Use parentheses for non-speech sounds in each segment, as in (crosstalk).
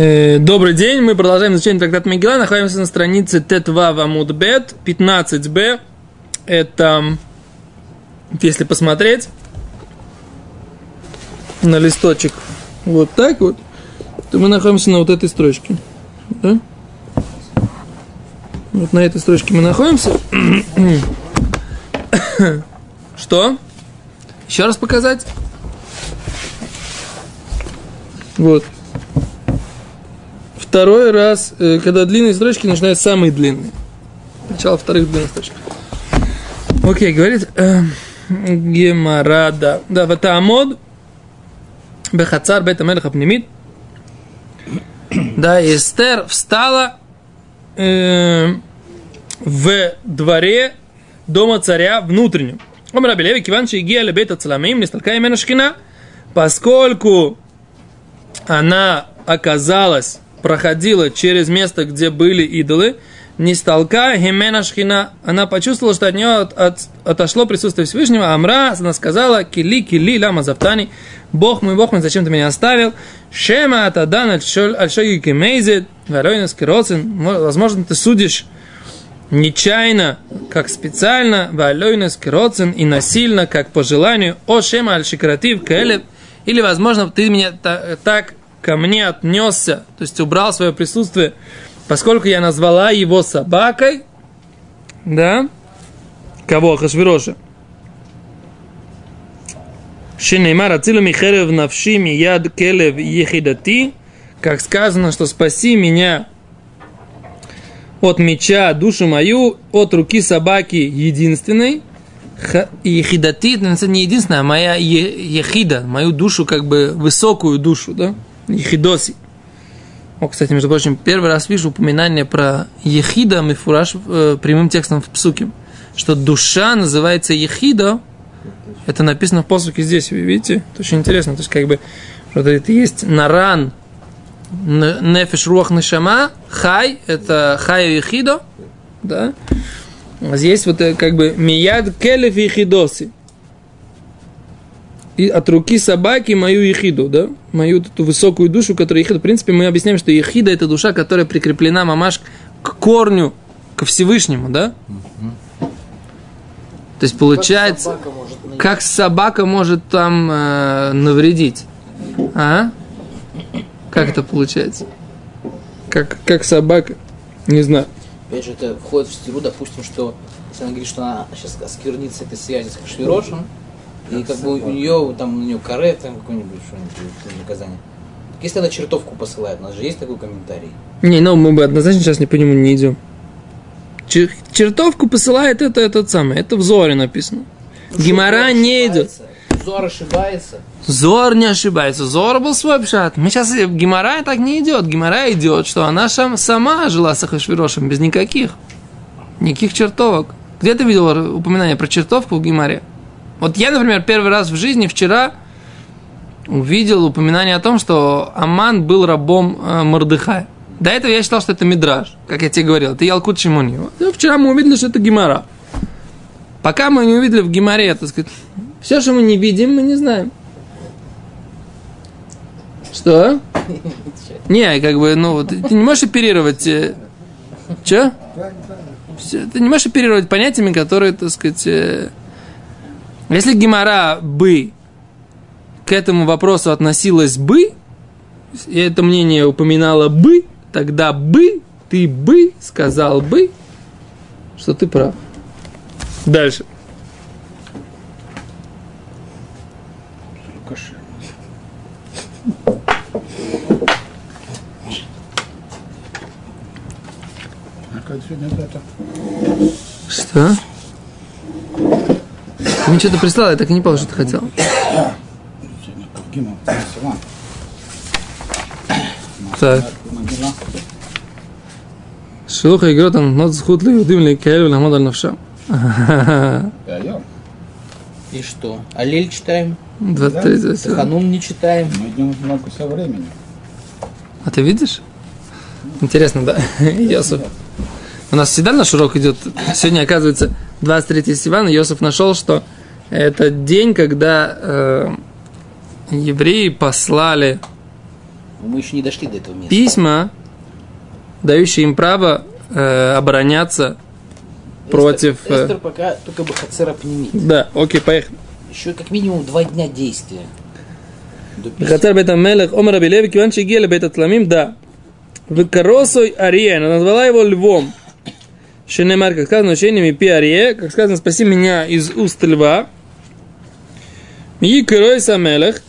Э, добрый день, мы продолжаем изучение трактата Мегила, находимся на странице Тетва Вамудбет, 15б. Это, если посмотреть на листочек вот так вот, то мы находимся на вот этой строчке. Да? Вот на этой строчке мы находимся. (coughs) Что? Еще раз показать? Вот. Второй раз, э, когда длинные строчки начинают самые длинные. Начало вторых длинных строчек. Окей, говорит э, Гемарада. Да, Ватаамод Бехацар Бета Пнемит. Да, Эстер встала э, в дворе дома царя внутреннем. Омра Белеви Киванчи Игия Лебета Цаламим Несталка имена Шкина. Поскольку она оказалась проходила через место, где были идолы, не столка Химена она почувствовала, что от нее от, от, отошло присутствие Всевышнего, Амра, она сказала, кили, кили, лама завтани, Бог мой, Бог мой, зачем ты меня оставил? Шема атадан альшоги кемейзит, варойнес кироцин, возможно, ты судишь нечаянно, как специально, валойнес кироцин, и насильно, как по желанию, о шема альшикратив кэлев, или, возможно, ты меня так ко мне отнесся, то есть убрал свое присутствие, поскольку я назвала его собакой, да, кого? Хашвироша. Шинеймар ацилу михерев навши яд келев ехидати, как сказано, что спаси меня от меча душу мою, от руки собаки единственной, ехидати, это не единственная, а моя ехида, мою душу, как бы высокую душу, да? Ехидоси. О, кстати, между прочим, первый раз вижу упоминание про Ехида Мифураж э, прямым текстом в Псуке. Что душа называется Ехида. Это написано в посуке здесь, вы видите? Это очень интересно. То есть, как бы, вот это есть наран, нефиш руах нишама, хай, это хай ехидо, да? А здесь вот э, как бы мияд келев ехидоси и от руки собаки мою ехиду, да, мою эту высокую душу, которая ехида. В принципе, мы объясняем, что ехида – это душа, которая прикреплена, мамаш, к корню, ко Всевышнему, да? То есть получается, как собака может, как собака может там э, навредить, а? Как это получается? Как, как собака? Не знаю. Опять же, это входит в стиру, допустим, что если она говорит, что она сейчас осквернится этой связи с Хашвирошем, и как бы у нее там у нее каре, там какое-нибудь что-нибудь наказание. Если она чертовку посылает, у нас же есть такой комментарий. Не, ну мы бы однозначно сейчас не по нему не идем. Чер- чертовку посылает это этот самый, это в Зоре написано. Ну, Гимара не идет. Зор ошибается. Зор не ошибается. Зор был свой пшат. Мы сейчас Гимара так не идет. Гимара идет, что она сама жила с Ахашвирошем без никаких. Никаких чертовок. Где ты видел упоминание про чертовку в Гимаре? Вот я, например, первый раз в жизни вчера увидел упоминание о том, что Аман был рабом э, Мордыхая. До этого я считал, что это Мидраж, как я тебе говорил, это Ялкут Шимони. Ну, вчера мы увидели, что это Гимара. Пока мы не увидели в Гимаре, так сказать, все, что мы не видим, мы не знаем. Что? Не, как бы, ну, ты, ты не можешь оперировать... Э, Че? Ты не можешь оперировать понятиями, которые, так сказать, э, если Гимара бы к этому вопросу относилась бы, и это мнение упоминало бы, тогда бы, ты бы сказал бы, что ты прав. Дальше. Что? Ты мне что-то прислал, я так и не понял, что ты хотел. Так. Шелуха игрот там нот зхут ли юдим ли каэлю ламод аль навшам. И что? Аллель читаем? 23 Ханум не читаем. Мы идем много всего времени. А ты видишь? Интересно, да? Йосиф. У нас всегда наш урок идет. Сегодня, оказывается, 23 Сивана. Йосиф нашел, что это день, когда э, евреи послали Мы еще не дошли до этого места. письма, дающие им право э, обороняться Эстер, против... Э, Эстер пока только бы Хацера пнемит. Да, окей, поехали. Еще как минимум два дня действия. Хацер бет Омар Абилеви, Киван Шигеле бет да. Выкоросой Ария, она назвала его львом. Шенемар, как сказано, учениями Пи Ария, как сказано, спаси меня из уст льва. И крой самелех.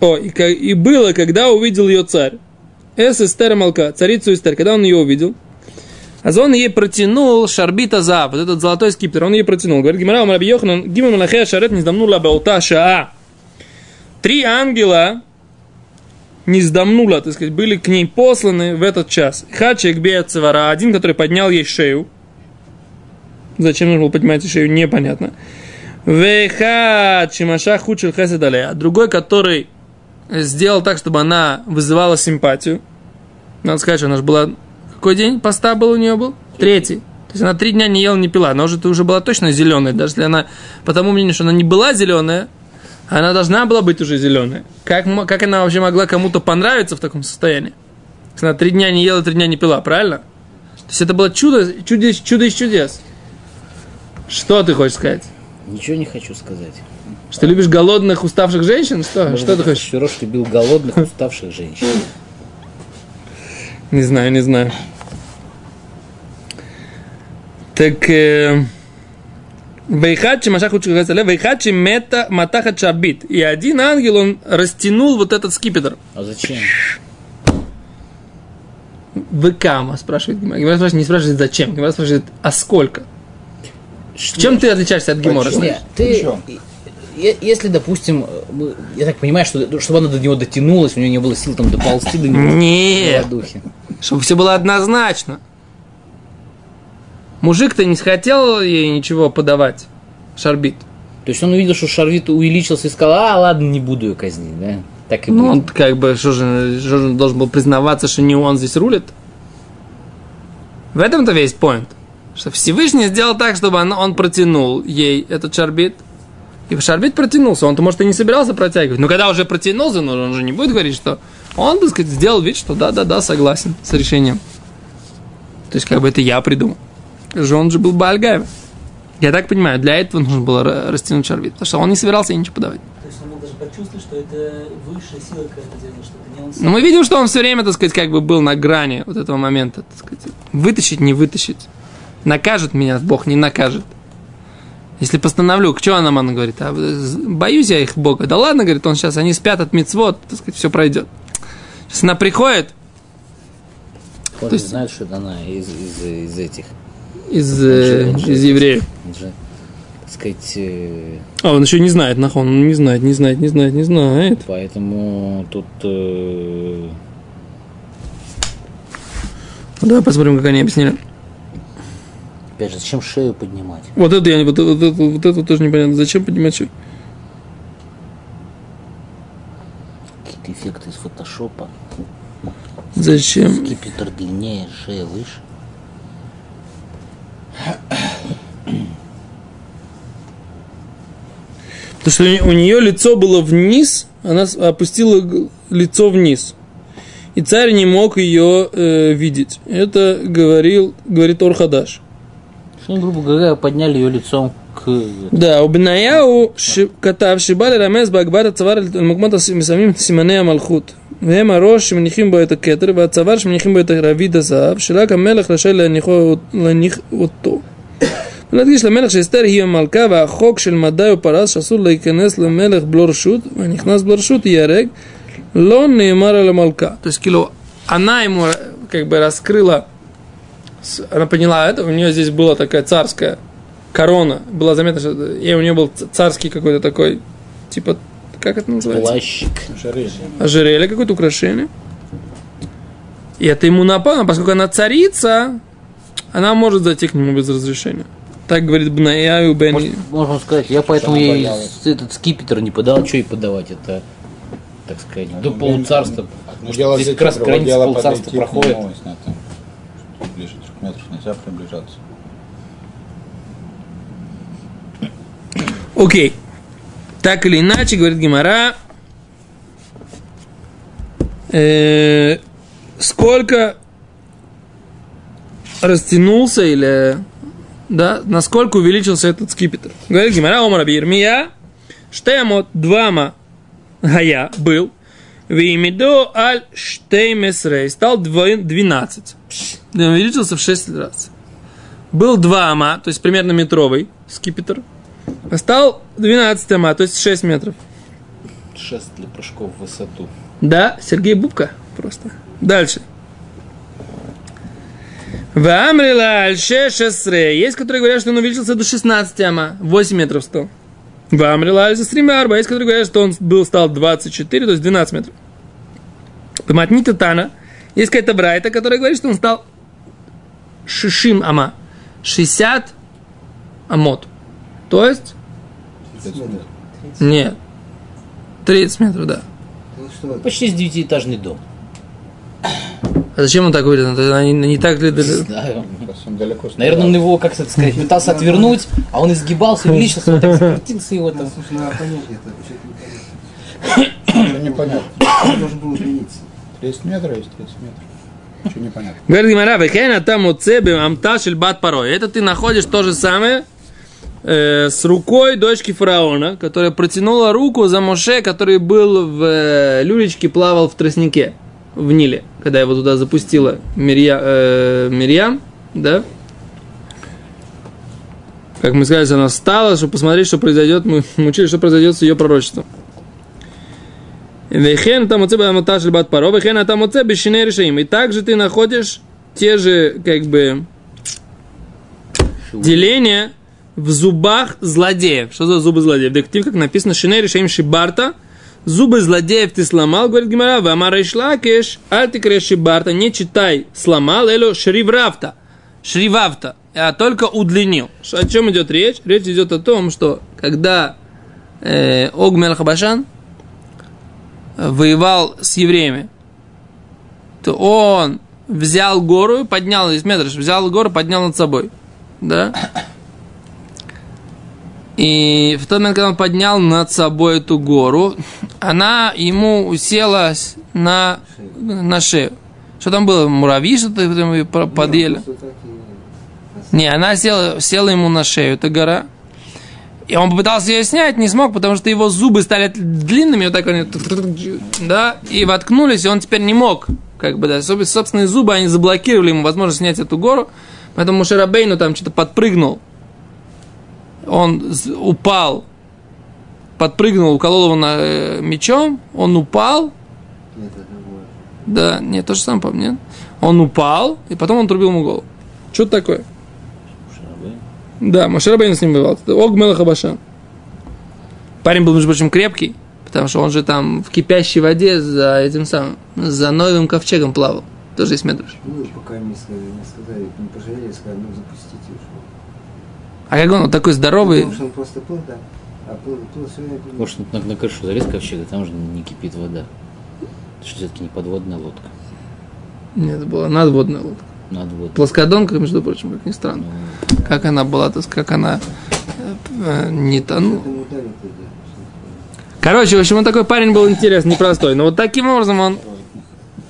О, и, и было, когда увидел ее царь. Эс Эстер Малка, царицу Эстер, когда он ее увидел. А он ей протянул шарбита за вот этот золотой скипетр, он ей протянул. Говорит, Гимара, Раби Йоханан, Гимар Малахея Шарет не сдамнула баута шаа. Три ангела не сдамнула, так сказать, были к ней посланы в этот час. Хачек Беяцевара, один, который поднял ей шею. Зачем нужно было поднимать шею, непонятно. Веха Чимаша Хучел Хеседалея. Другой, который сделал так, чтобы она вызывала симпатию. Надо сказать, что она же была... Какой день поста был у нее был? Третий. То есть она три дня не ела, не пила. Она уже, уже была точно зеленая. Даже если она, по тому мнению, что она не была зеленая, она должна была быть уже зеленая. Как, как она вообще могла кому-то понравиться в таком состоянии? Она три дня не ела, три дня не пила, правильно? То есть это было чудо, чудо, чудо из чудес. Что ты хочешь сказать? Ничего не хочу сказать. Что любишь голодных, уставших женщин? Что, что ты хочешь? Широш любил голодных, уставших женщин. Не знаю, не знаю. Так... Э... Вейхачи Машах Учухасале, Вейхачи Мета Матахат Шабит. И один ангел, он растянул вот этот скипетр. А зачем? Векама, спрашивает Гимара. Гимара спрашивает, не спрашивает зачем, Гимара спрашивает, а сколько? Чем ты отличаешься от Гимора? Почему? Не, ты, если, допустим, я так понимаю, что чтобы она до него дотянулась, у нее не было сил там доползти до него. Нет, в духе. чтобы все было однозначно. Мужик-то не хотел ей ничего подавать. Шарбит. То есть он увидел, что Шарвит увеличился и сказал, а, ладно, не буду ее казнить, да? Так и Ну, было. он как бы, что же, что же он должен был признаваться, что не он здесь рулит? В этом-то весь point. Что Всевышний сделал так, чтобы он, он протянул ей этот шарбит. И шарбит протянулся. Он-то, может, и не собирался протягивать. Но когда уже протянулся, ну, он же не будет говорить, что он, так сказать, сделал вид, что да-да-да, согласен с решением. То есть, как бы это я придумал. Же он же был Бальгаев. Я так понимаю, для этого нужно было ра- растянуть шарбит. Потому что он не собирался ничего подавать. То есть он мог даже почувствовать, что это высшая сила какая-то делает, что это не он сам. Но мы видим, что он все время, так сказать, как бы был на грани вот этого момента, так сказать. Вытащить, не вытащить. Накажет меня Бог, не накажет. Если постановлю, что она нам говорит? А, боюсь я их Бога. Да ладно, говорит, он сейчас, они спят от мецвод, так сказать, все пройдет. Сейчас она приходит Он то есть- знает, что она из, из, из этих, из, э, Он же- из евреев. он же, так сказать, э, А он еще не знает, нахон, он не знает, не знает, не знает, не знает. поэтому тут э, Ну, Давай посмотрим, как они объяснили. Опять же, зачем шею поднимать? Вот это я не- вот, вот, это- вот это тоже непонятно. Зачем поднимать шею? Какие-то эффекты из фотошопа. Зачем? Скипетр длиннее, шея выше. Потому что у не- у нее лицо было вниз, она опустила лицо вниз. И царь не мог ее э, видеть. Это говорил, говорит Орхадаш. Что, они, грубо говоря, подняли ее лицом к... Да, у Бенаяу ши- כתב שבא לרמז בהגבהת הצוואר על מקומות מסוימים סימני המלכות. והם הראש שמניחים בו את הכתר והצוואר שמניחים בו את רביד הזהב, שרק המלך רשאי להניחו- להניח אותו. ולהדגיש למלך שאסתר היא המלכה והחוק של מדי ופרס שאסור להיכנס למלך בלא רשות והנכנס בלא רשות ייהרג לא נאמר על המלכה. То есть, кило, она ему как бы раскрыла, с- она поняла это, у нее здесь была такая царская корона, было заметно, что и у нее был царский какой-то такой, типа, как это называется? Плащик. Ожерелье. ожерелье, какое-то украшение. И это ему напало, поскольку она царица, она может зайти к нему без разрешения. Так говорит Бнаяю Бен. Может, можно сказать, я поэтому она ей боялась? этот скипетр не подал, что ей подавать, это, так сказать, до полуцарства. Одно дело здесь как раз граница к проходит. Ближе нельзя приближаться. Окей. Так или иначе, говорит Гимара, Э, сколько растянулся или да, насколько увеличился этот скипетр. Говорит Гимара Омар Бирмия, штемот двама гая был, вимидо аль штеймесрей, стал дво- 12. Увеличился в 6 раз. Был 2 ама, то есть примерно метровый скипетр, а стал 12 ама, то есть 6 метров. Шест для прыжков в высоту. Да, Сергей Бубка просто. Дальше. Вамрила аль-шешесре. Есть, которые говорят, что он увеличился до 16 ама, 8 метров стал. Вамрила аль арба. Есть, которые говорят, что он был, стал 24, то есть 12 метров. Матнита Тана. Есть какая-то брайта, которая говорит, что он стал шишим ама. 60 амот. То есть, нет, 30 метров, да. Почти с девятиэтажный дом. А зачем он так говорит? Это не, не так ли? Не знаю. Наверное, он его, как это сказать, пытался отвернуть, а он изгибался, увеличился, вот так закрутился его там. Слушай, надо понять это, вообще непонятно. непонятно. (coughs) Он должен был измениться. 30 метров есть 30 метров. Ничего не понятно. Говорит Гимара, вехена там уцебе амташель бат парой. Это ты находишь то же самое э, с рукой дочки фараона, которая протянула руку за Моше, который был в э, люлечке, плавал в тростнике в Ниле, когда его туда запустила Мирья, э, Мирьям, да? Как мы сказали, она встала, чтобы посмотреть, что произойдет. Мы учили, что произойдет с ее пророчеством. Вехен там оце бат паро, вехен там оце бешине решаем. И также ты находишь те же, как бы, деления в зубах злодеев. Что за зубы злодеев? Дектив, как написано, шине решаем шибарта, зубы злодеев ты сломал, говорит Гимара, в Амара Ишлакеш, альтикре шибарта, не читай, сломал, эло шривравта, шривавта, а только удлинил. О чем идет речь? Речь идет о том, что когда э, Ог Мелхабашан воевал с евреями, то он взял гору, поднял, из метра, взял гору, поднял над собой. Да? И в тот момент, когда он поднял над собой эту гору, она ему уселась на, на шею. Что там было? Муравьи что-то подъели? И- Не, она села, села ему на шею, эта гора. И он попытался ее снять, не смог, потому что его зубы стали длинными, вот так они, да, и воткнулись, и он теперь не мог, как бы, да, Соб- собственные зубы, они заблокировали ему возможность снять эту гору, поэтому Мушерабейну там что-то подпрыгнул, он упал, подпрыгнул, уколол его на, э, мечом, он упал, Нет, да, нет, то же самое, по мне. Он упал, и потом он трубил ему голову. Что такое? Да, Маширабейн с ним бывал. Это Ог Мелах Абашан. Парень был, между прочим, крепкий, потому что он же там в кипящей воде за этим самым, за новым ковчегом плавал. Тоже есть метраж. Ну, пока не сказали, не сказали, не пожалели, сказали, ну, запустите уже. А как он, вот такой здоровый, Потому что он просто плыл, да. А плыл, плыл все время. Может, на, на крышу залез ковчега, там же не кипит вода. Это что все-таки не подводная лодка. нет, это была надводная лодка. Вот. Плоскодонка, между прочим, как ни странно. Как она была, то есть как она э, не тонула. Короче, в общем, он такой парень был интересный, непростой. Но вот таким образом он...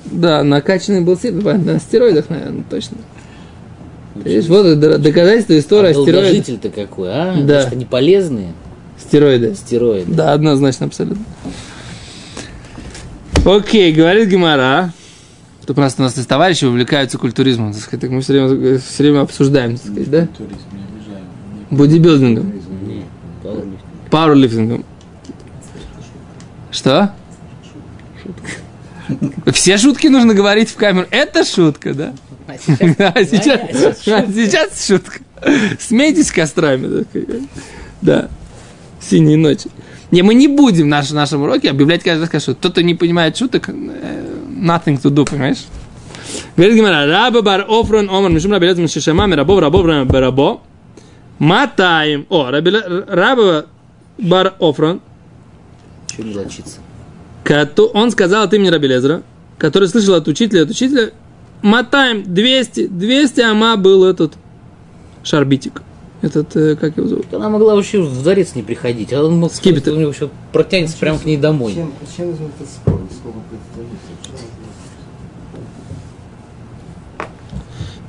Да, накачанный был сильно, на стероидах, наверное, точно. Ты видишь, вот доказательство истории А о стероидах. долгожитель-то какой, а? Да. Что они полезные, Стероиды. стероиды. Да, однозначно, абсолютно. Окей, говорит Гимара. У нас, у нас есть товарищи увлекаются культуризмом, так сказать, так мы все время, все время обсуждаем, так сказать, да? Бодибилдингом, пауэрлифтингом. Что? Все шутки нужно говорить в камеру. Это шутка, да? А сейчас, (laughs) а сейчас шутка. Смейтесь кострами. да. Синие ночи. Не, мы не будем в наш- нашем уроке объявлять каждый раз, что кто-то не понимает шуток, э, nothing to do, понимаешь? Говорит Гимара, раба бар офрон омар мишум раби лезм шишама рабов рабов барабо матаем. О, раби раба бар офрон, Чего не лочиться? кото- он сказал от имени Раби Лезера, который слышал от учителя, от учителя, мотаем 200, 200 ама был этот шарбитик. Этот, как его зовут? Она могла вообще в дворец не приходить, а он мог Скипетр. у него еще протянется прямо к ней домой. Чем, чем нужен этот спор? Сколько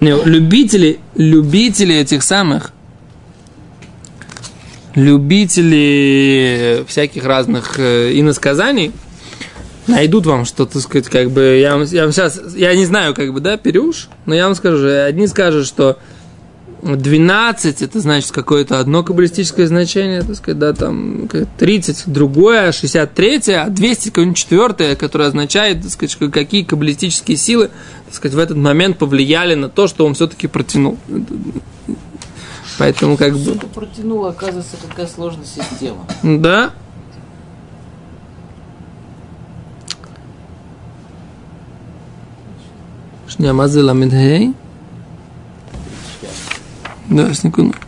Не, любители, любители этих самых, любители всяких разных э, иносказаний найдут вам что-то, сказать, как бы, я вам, я вам сейчас, я не знаю, как бы, да, Перюш, но я вам скажу, одни скажут, что 12 это значит какое-то одно каббалистическое значение, так сказать, да, там 30 другое, 63, а 200 какое-нибудь четвертое, которое означает, так сказать, какие каббалистические силы, так сказать, в этот момент повлияли на то, что он все-таки протянул. Поэтому как бы... Что протянул, оказывается, какая сложная система. Да. Шнямазы ламидхей. זה ל"ה? לא, секунду.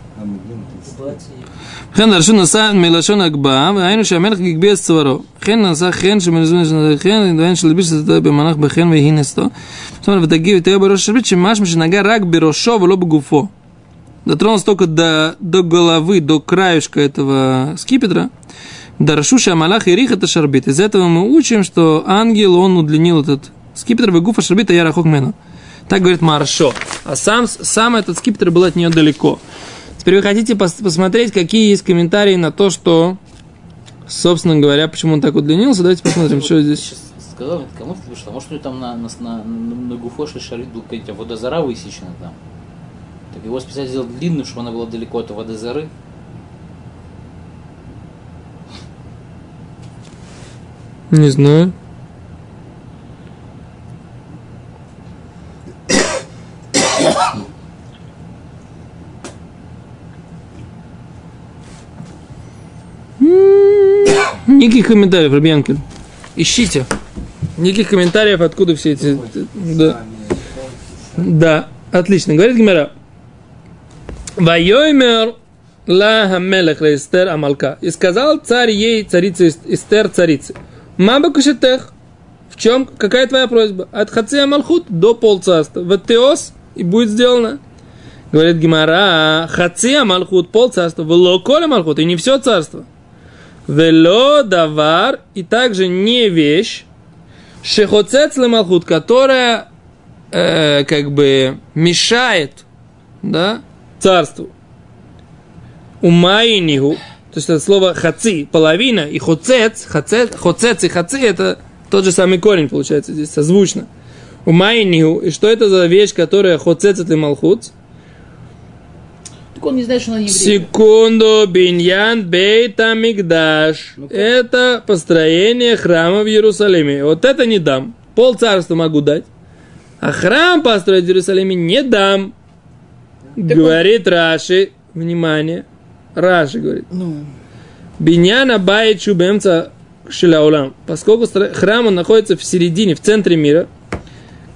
וכן דרשו נשא מלשון הגבהה, והיינו שהמלך הגביה את צווארו. וכן נשא חן שמלזמן של חן, ואין שלביש את זה במהלך בחן ויהי נסתו. זאת אומרת, ותגיב ותהיה בראש השרביט, שמשמע שנגע רק בראשו ולא בגופו. Дотронулся только до, до головы, до краешка этого скипетра. Дарашу Шамалах и Рих это шарбит. Из этого мы учим, что ангел, он удлинил этот скипетр, выгуфа шарбита я рахок мену. Так говорит Маршо. А сам, сам этот скипетр был от нее далеко. Теперь вы хотите пос- посмотреть, какие есть комментарии на то, что, собственно говоря, почему он так удлинился. Давайте посмотрим, что здесь. Сказал, кому ты вышло? Может, у него там на, на, на, на, гуфоше шарит был какая-то водозара высечена там? Так его специально сделал длинную, чтобы она была далеко от водозары. Не знаю. Никаких комментариев, Рабьянкин. Ищите. Никаких комментариев, откуда все эти... Да. Да, отлично. Говорит Гимера. Вайоймер ла хамелех ла Эстер Амалка. И сказал царь ей, царица Эс- Эстер, царице. Маба кушетех. В чем? Какая твоя просьба? От хация малхут до полцарства. В теос и будет сделано. Говорит Гимара, хация малхут, полцарства, вело коля малхут, и не все царство. Вело давар, и также не вещь, шехоцец малхут, которая э, как бы мешает, да, царству. Умайнигу, то есть это слово хаци, половина, и хоцец, хоцец, хоцец и хаци, это тот же самый корень получается здесь, созвучно. Умайнигу, и что это за вещь, которая хоцец и малхут? Так он не знает, что она еврейка. Секунду, биньян бейта мигдаш. Это построение храма в Иерусалиме. Вот это не дам. Пол царства могу дать. А храм построить в Иерусалиме не дам. Говорит Раши. Внимание. Раши говорит. Ну, Биньяна бает шубемца шиляулам. Поскольку храм он находится в середине, в центре мира,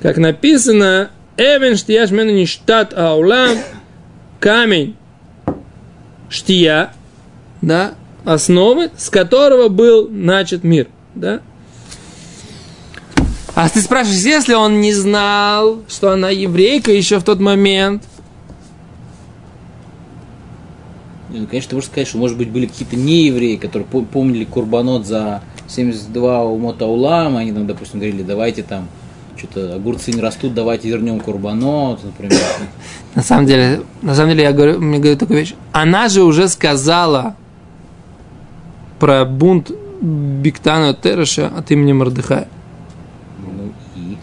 как написано, Эвен штияш мену ништат аулам, камень штия, да, основы, с которого был начат мир, да. А ты спрашиваешь, если он не знал, что она еврейка еще в тот момент, ну, конечно, ты можешь сказать, что, может быть, были какие-то неевреи, которые по- помнили Курбанот за 72 умота улама, они там, допустим, говорили, давайте там, что-то огурцы не растут, давайте вернем Курбанот, например. (coughs) На самом деле, на самом деле, я говорю, мне говорю такую вещь. Она же уже сказала про бунт Биктана Тереша от имени Мордыхая. Ну и...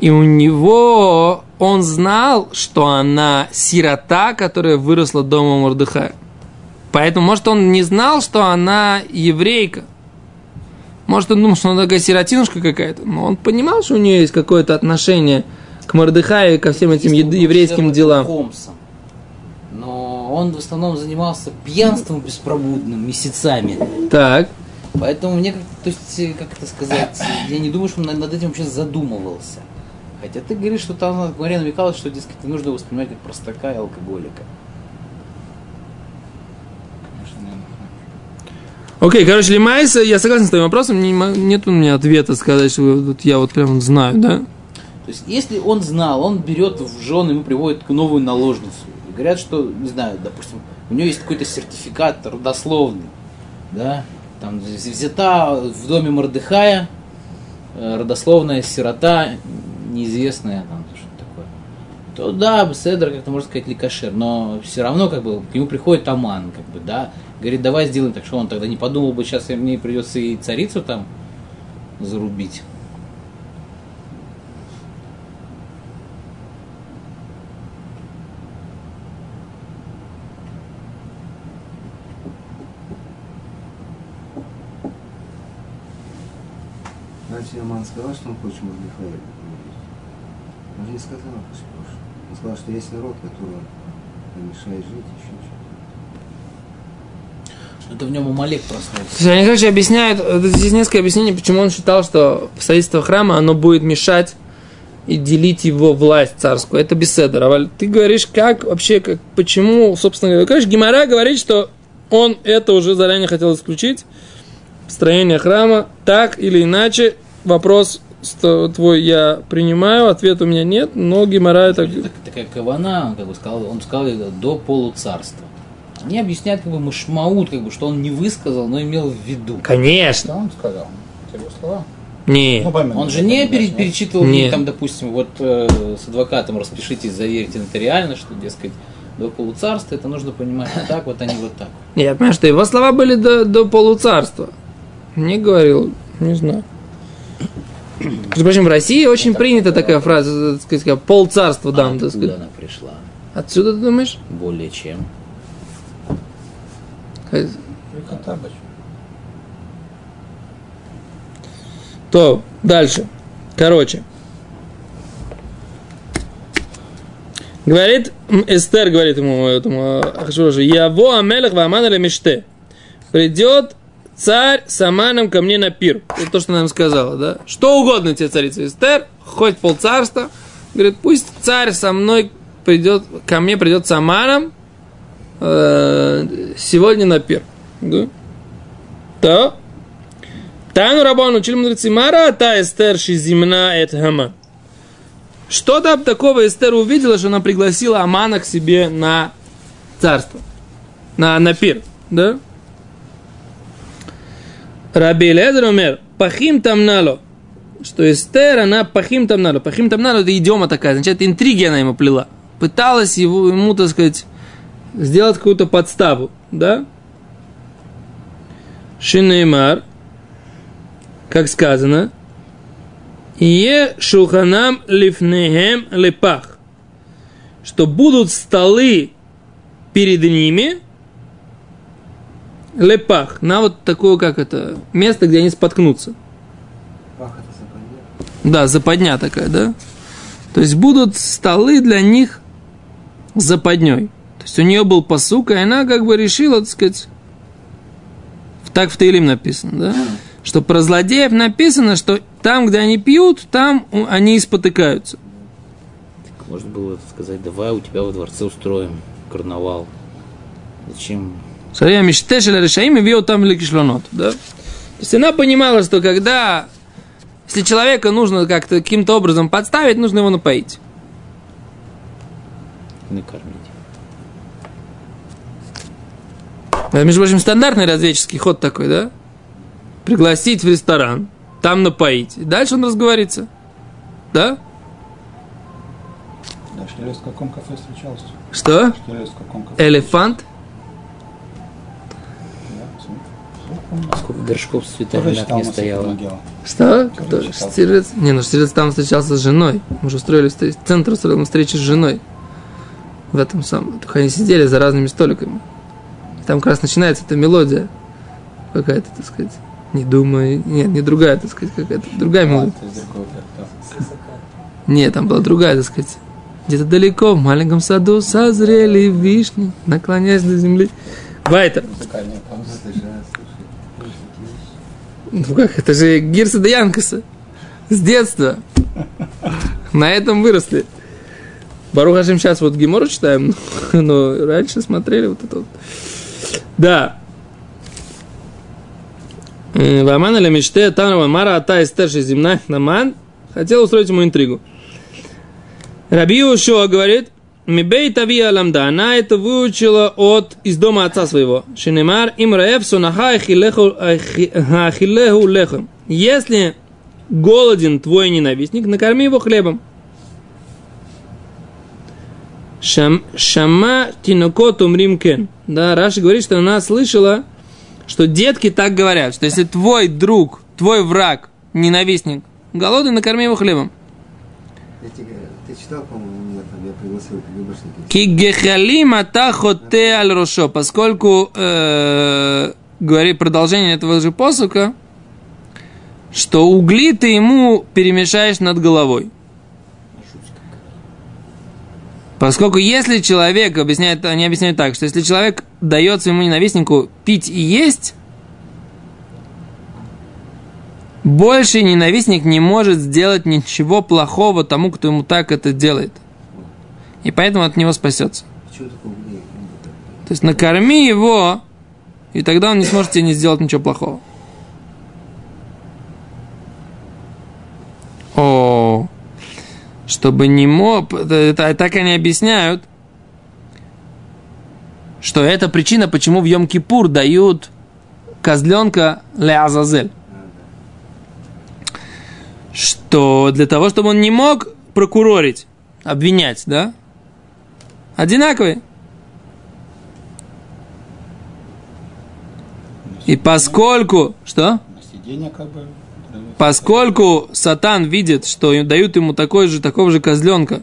И у него, он знал, что она сирота, которая выросла дома Мордыхая. Поэтому, может, он не знал, что она еврейка. Может, он думал, что она такая сиротинушка какая-то. Но он понимал, что у нее есть какое-то отношение к Мордыхаю и ко всем этим Если еврейским делам. Хомсом, но он в основном занимался пьянством беспробудным месяцами. Так. Поэтому мне то есть, э, как это сказать, я не думаю, что он над этим вообще задумывался. Хотя ты говоришь, что там Мария намекала, что, дескать, нужно воспринимать как простака и алкоголика. Окей, короче, Лимайса, я согласен с твоим вопросом, не нет у меня ответа сказать, что вот я вот прям знаю, да? То есть, если он знал, он берет в жены, ему приводит новую наложницу. И говорят, что, не знаю, допустим, у нее есть какой-то сертификат родословный, да, там взята в доме Мордыхая э, родословная сирота, неизвестная там что-то такое. То да, Седр, как-то можно сказать, ликашер, но все равно как бы к нему приходит Аман, как бы, да, говорит, давай сделаем так, что он тогда не подумал бы, сейчас мне придется и царицу там зарубить. Раньше Аман сказал, что он хочет Мордыхая. Он же не сказал, прошлого. Он сказал, что есть народ, который мешает жить, еще что-то. Это в нем Амалек проснулся. Они, короче, объясняют, э, здесь несколько объяснений, почему он считал, что строительство храма, оно будет мешать и делить его власть царскую. Это беседа. Раваль. Ты говоришь, как вообще, как, почему, собственно говоря. Конечно, Гимара говорит, что он это уже заранее хотел исключить. Строение храма, так или иначе, вопрос твой я принимаю, ответа у меня нет, но Гимара это... Так- такая кавана, он как бы сказал, он сказал до полуцарства. Они объясняют как бы машмаут, как бы, что он не высказал, но имел в виду. Конечно. Что он сказал? Это его слова. Не. Ну, помимо Он же не пере- перечитывал, Нет. там, допустим, вот э, с адвокатом распишитесь, заверьте нотариально, что, дескать, до полуцарства, это нужно понимать вот так, вот, а не вот так. Нет, я понимаю, что его слова были до, до полуцарства. Не говорил, не знаю. Между прочим, в России очень принята такая фраза, так сказать, как полцарства дам, а так сказать. она пришла? Отсюда ты думаешь? Более чем. То, дальше. Короче. Говорит, Эстер говорит ему, этому Ахашвирошу, Яво Амелех Ваман или Миште. Придет царь с Аманом ко мне на пир. Это то, что она нам сказала, да? Что угодно тебе, царица Эстер, хоть полцарства. Говорит, пусть царь со мной придет, ко мне придет с Аманом э, сегодня на пир. Да? То. Тану Рабан учили мудрецы Мара, та Эстер шизимна эт. Что там такого Эстер увидела, что она пригласила Амана к себе на царство, на, на пир, да? Раби Лезер умер, пахим там нало, что Эстер, она пахим там нало. Пахим там нало, это идиома такая, значит, интриги она ему плела. Пыталась его, ему, так сказать, сделать какую-то подставу, да? Шинеймар, как сказано, Е шулханам лифнехем лепах, что будут столы перед ними лепах, на вот такое, как это, место, где они споткнутся. Пах это западня. Да, западня такая, да? То есть будут столы для них западней. Есть у нее был посук, и она как бы решила, так сказать, так в Таилим написано, да? Что про злодеев написано, что там, где они пьют, там они и спотыкаются. Можно было сказать, давай у тебя во дворце устроим карнавал. Зачем? Сария Миштешеля Решаим и вел там лекишлонот, да? То есть она понимала, что когда, если человека нужно как-то каким-то образом подставить, нужно его напоить. накормить? Это, между прочим, стандартный разведческий ход такой, да? Пригласить в ресторан, там напоить. И дальше он разговорится. Да? Да, Штирлиц в каком кафе встречался? Что? Штирлиц в каком кафе? Элефант? Сколько горшков с цветами на окне стояло? Что? Кто? Штирлиц? Не, ну Штирлиц там встречался с женой. Мы же устроили встреч- центр устроил встречи с женой. В этом самом. Только они сидели за разными столиками. Там как раз начинается эта мелодия. Какая-то, так сказать. Не думай. Нет, не другая, так сказать, какая-то. Другая А, мелодия. как-то. Нет, там была другая, так сказать. Где-то далеко, в маленьком саду созрели вишни, наклоняясь до земли. Вайтер. А, Ну как, это же Гирса де Янкаса. С детства. На этом выросли. Барух Хашим сейчас вот Гемору читаем, но раньше смотрели вот это вот. Да. Ваман или мечте Танова Мара Ата Эстерши Земна Наман хотел устроить ему интригу. Раби Ушуа говорит, Мибей Тавия Ламда, она это выучила от, из дома отца своего. Шинемар им раев сунаха ахилеху лехом. Если голоден твой ненавистник, накорми его хлебом. Шам, шама тинокот умрим кен. Да, Раша говорит, что она слышала, что детки так говорят, что если твой друг, твой враг, ненавистник, голодный, накорми его хлебом. Я тебе говорю, ты читал, по-моему, меня там, я пригласил КГБшника. Кигехалим атахоте аль рошо, поскольку э, говорит продолжение этого же посука, что угли ты ему перемешаешь над головой. Поскольку если человек, объясняет, они объясняют так, что если человек дает своему ненавистнику пить и есть, больше ненавистник не может сделать ничего плохого тому, кто ему так это делает. И поэтому от него спасется. То есть накорми его, и тогда он не сможет тебе не сделать ничего плохого. О, чтобы не мог, это- так они объясняют, что это причина, почему в Йом-Кипур дают козленка Леазазель. Что для того, чтобы он не мог прокурорить, обвинять, да? Одинаковые. И поскольку... Что? Сиденье как бы. Поскольку Сатан видит, что дают ему такой же, такого же козленка,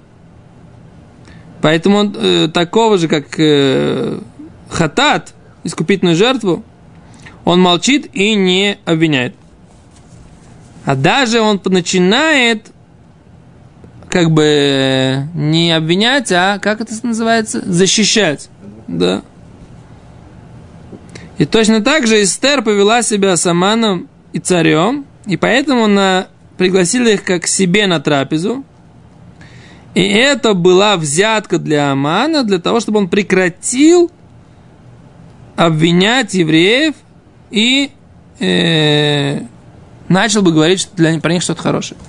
поэтому он э, такого же, как э, хатат, искупительную жертву, он молчит и не обвиняет. А даже он начинает как бы э, не обвинять, а как это называется? Защищать. Да. И точно так же Эстер повела себя с Аманом и царем, и поэтому она пригласила их как к себе на трапезу. И это была взятка для Амана, для того, чтобы он прекратил обвинять евреев и э, начал бы говорить что для, про них что-то хорошее.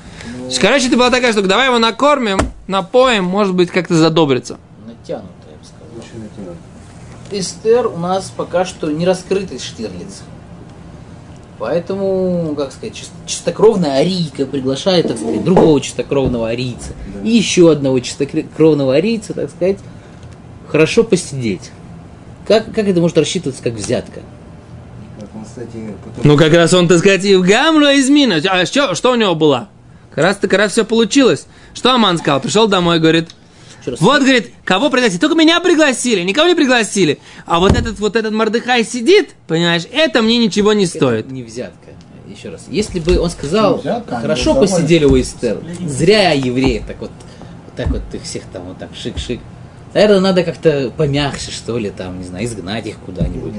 Есть, Короче, это была такая штука, давай его накормим, напоим, может быть, как-то задобрится. Натянуто, я бы сказал. Эстер у нас пока что не раскрытый Штирлиц. Поэтому, как сказать, чис- чистокровная арийка приглашает, так сказать, другого чистокровного арийца. И еще одного чистокровного арийца, так сказать, хорошо посидеть. Как, как это может рассчитываться как взятка? Ну, как раз он, так сказать, и в Гамлю измина. А что, что у него было? Как раз таки раз все получилось. Что Аман сказал? Пришел домой, говорит. Вот, говорит, кого пригласили? Только меня пригласили, никого не пригласили. А вот этот вот этот Мордыхай сидит, понимаешь, это мне ничего не стоит. Это не взятка. Еще раз. Если бы он сказал, взятка, хорошо посидели у Эстер, зря евреи так вот, вот так вот их всех там вот так шик-шик. Наверное, надо как-то помягче, что ли, там, не знаю, изгнать их куда-нибудь.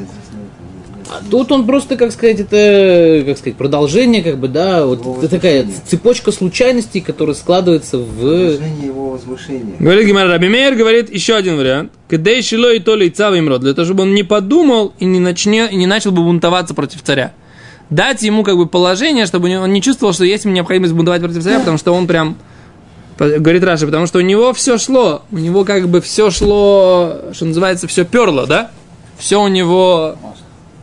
А тут он просто, как сказать, это, как сказать, продолжение, как бы, да, вот Его это такая цепочка случайностей, которая складывается в... Выражение его возвышения. Говорит Гимар Раби Мейер, говорит еще один вариант. Кадей шило и то ли им род. Для того, чтобы он не подумал и не, начне, и не начал бы бунтоваться против царя. Дать ему как бы положение, чтобы он не чувствовал, что есть ему необходимость бунтовать против царя, потому что он прям говорит Раша, потому что у него все шло, у него как бы все шло, что называется, все перло, да? Все у него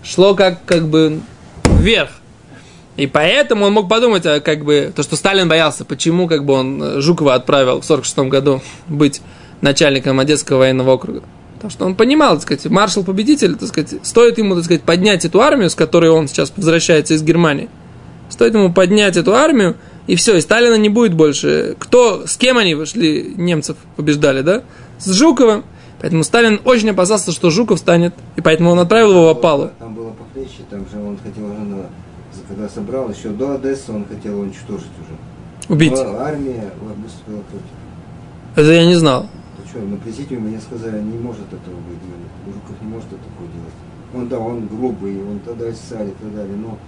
шло как, как бы вверх. И поэтому он мог подумать, а, как бы, то, что Сталин боялся, почему как бы он э, Жукова отправил в 46 году быть начальником Одесского военного округа. Потому что он понимал, так сказать, маршал-победитель, так сказать, стоит ему, так сказать, поднять эту армию, с которой он сейчас возвращается из Германии, стоит ему поднять эту армию, и все, и Сталина не будет больше. Кто, с кем они вышли, немцев побеждали, да? С Жуковым. Поэтому Сталин очень опасался, что Жуков станет, и поэтому он отправил его в опалу. Там было похлеще, там же он хотел уже, на- когда собрал, еще до Одессы он хотел уничтожить уже. Убить. Но армия выступила против. Это я не знал. Ты что, на президиуме мне сказали, не может этого быть. Жуков не может такого делать. Он, да, он грубый, он тогда ссали и так далее, но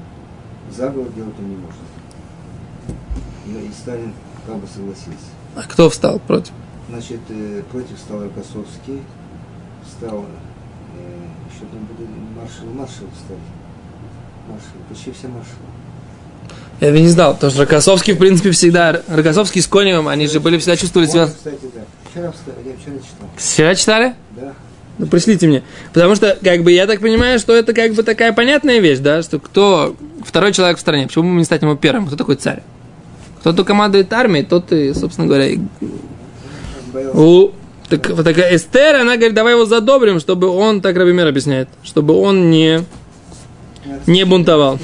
заговор делать он не может. Ну, И Сталин как бы согласился. А кто встал против? Значит, э, против стал Рокоссовский, стал, э, еще там были маршал, маршал стали. Маршал, почти все маршалы. Я бы не знал, потому что Рокоссовский, в принципе, всегда... Рокоссовский с Коневым, они же были всегда чувствовали себя... Кстати, да. вчера, я вчера читал. Вчера читали? Да. Ну, пришлите мне. Потому что, как бы, я так понимаю, что это как бы такая понятная вещь, да, что кто второй человек в стране, почему бы не стать ему первым? Кто такой царь? Кто то командует армией, тот и, собственно говоря, и-. У, так, вот такая Эстер, она говорит, давай его задобрим, чтобы он, так Рабимер объясняет, чтобы он не, не бунтовал.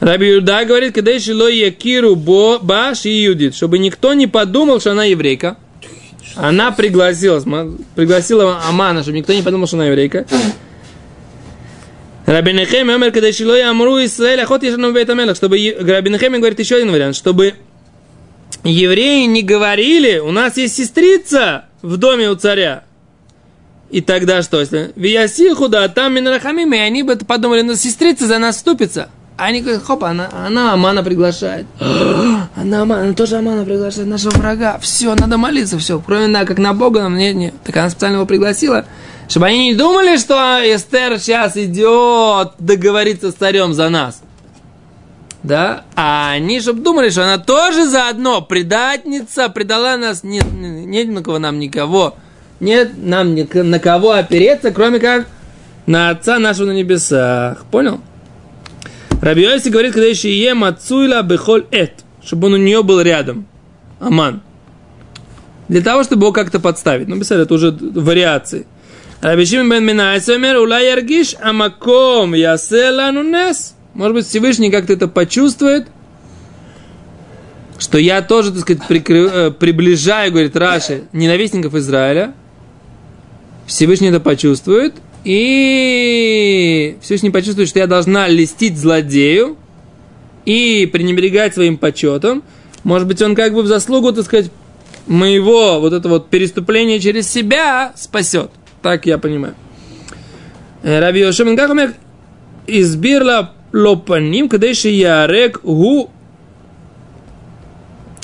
Раби Юда говорит, когда еще якиру бо баш и юдит, чтобы никто не подумал, что она еврейка. Она пригласила, пригласила Амана, чтобы никто не подумал, что она еврейка. Раби Нехем умер, когда еще ло ямру Исраэль, охот ешану бейт амелах, чтобы Раби Нехем говорит еще один вариант, чтобы евреи не говорили, у нас есть сестрица в доме у царя. И тогда что? Если Виясиху, да, там Минрахамим, и они бы подумали, ну, сестрица за нас вступится. А они говорят, хоп, она, она Амана приглашает. (gasps) Она, Амана, тоже Амана приглашает нашего врага. Все, надо молиться, все. Кроме на, как на Бога, нам нет, нет. Так она специально его пригласила, чтобы они не думали, что Эстер сейчас идет договориться с царем за нас. Да? А они, чтобы думали, что она тоже заодно предательница, предала нас, нет, нет на кого нам никого. Нет нам ни на кого опереться, кроме как на Отца нашего на небесах. Понял? Рабиоси говорит, когда еще ем отцуйла бехоль эт, чтобы он у нее был рядом. Аман. Для того, чтобы его как-то подставить. Ну, писали, это уже вариации. Рабишим бен Минайс умер, ула яргиш амаком яселану нес. Может быть, Всевышний как-то это почувствует, что я тоже, так сказать, прикры- э, приближаю, говорит Раши, ненавистников Израиля. Всевышний это почувствует, и Всевышний почувствует, что я должна листить злодею и пренебрегать своим почетом. Может быть, он как бы в заслугу, так сказать, моего вот это вот переступления через себя спасет. Так я понимаю. Э, Раби Йошем Гахамер избирла лопаним, когда еще ярек гу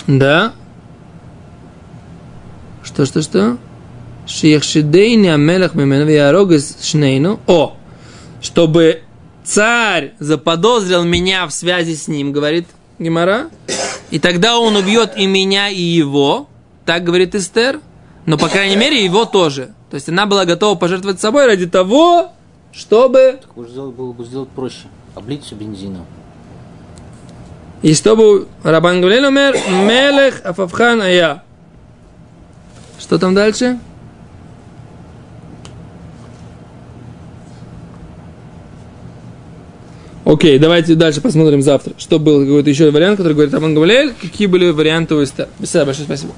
да. Что, что, что? Шияхшидейни амелах мимену виарогас шнейну. О! Чтобы царь заподозрил меня в связи с ним, говорит Гимара. И тогда он убьет и меня, и его. Так говорит Эстер. Но, по крайней мере, его тоже. То есть она была готова пожертвовать собой ради того, чтобы Так уж сделать, было бы сделать проще. Облить все бензином. И чтобы Рабан Гамлель умер, Мелех Афафхан Ая. Что там дальше? Окей, давайте дальше посмотрим завтра. Что был какой-то еще вариант, который говорит Рабан Гамлель, какие были варианты у Эстер. Большое спасибо.